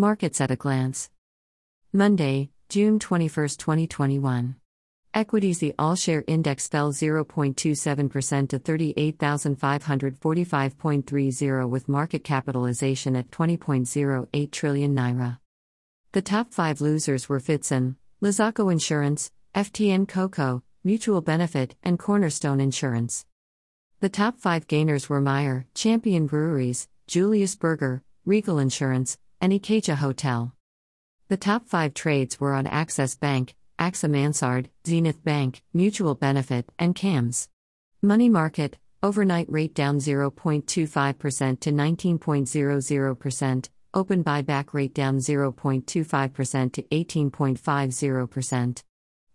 Markets at a glance. Monday, June 21, 2021. Equities The All Share Index fell 0.27% to 38,545.30 with market capitalization at 20.08 trillion naira. The top five losers were Fidson, Lasaco Insurance, FTN Cocoa, Mutual Benefit, and Cornerstone Insurance. The top five gainers were Meyer, Champion Breweries, Julius Berger, Regal Insurance, and Ikeja Hotel. The top five trades were on Access Bank, AXA Mansard, Zenith Bank, Mutual Benefit, and CAMS. Money Market, overnight rate down 0.25% to 19.00%, open buyback rate down 0.25% to 18.50%.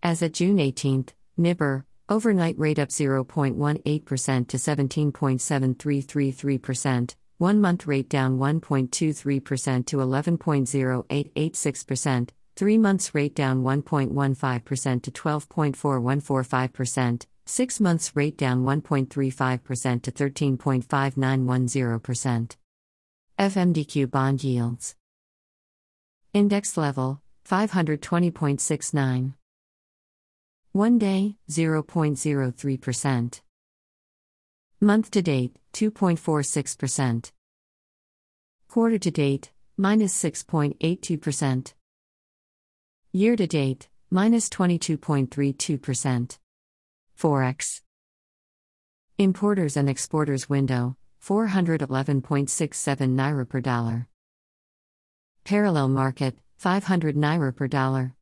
As at June 18, NIBOR, overnight rate up 0.18% to 17.7333%, one month rate down 1.23% to 11.0886%, three months rate down 1.15% to 12.4145%, six months rate down 1.35% to 13.5910%. FMDQ bond yields. Index level 520.69. One day 0.03%. Month to date 2.46%. Quarter to date minus 6.82%. Year to date, minus 22.32%. Forex. Importers and exporters window, 411.67 naira per dollar. Parallel market, 500 naira per dollar.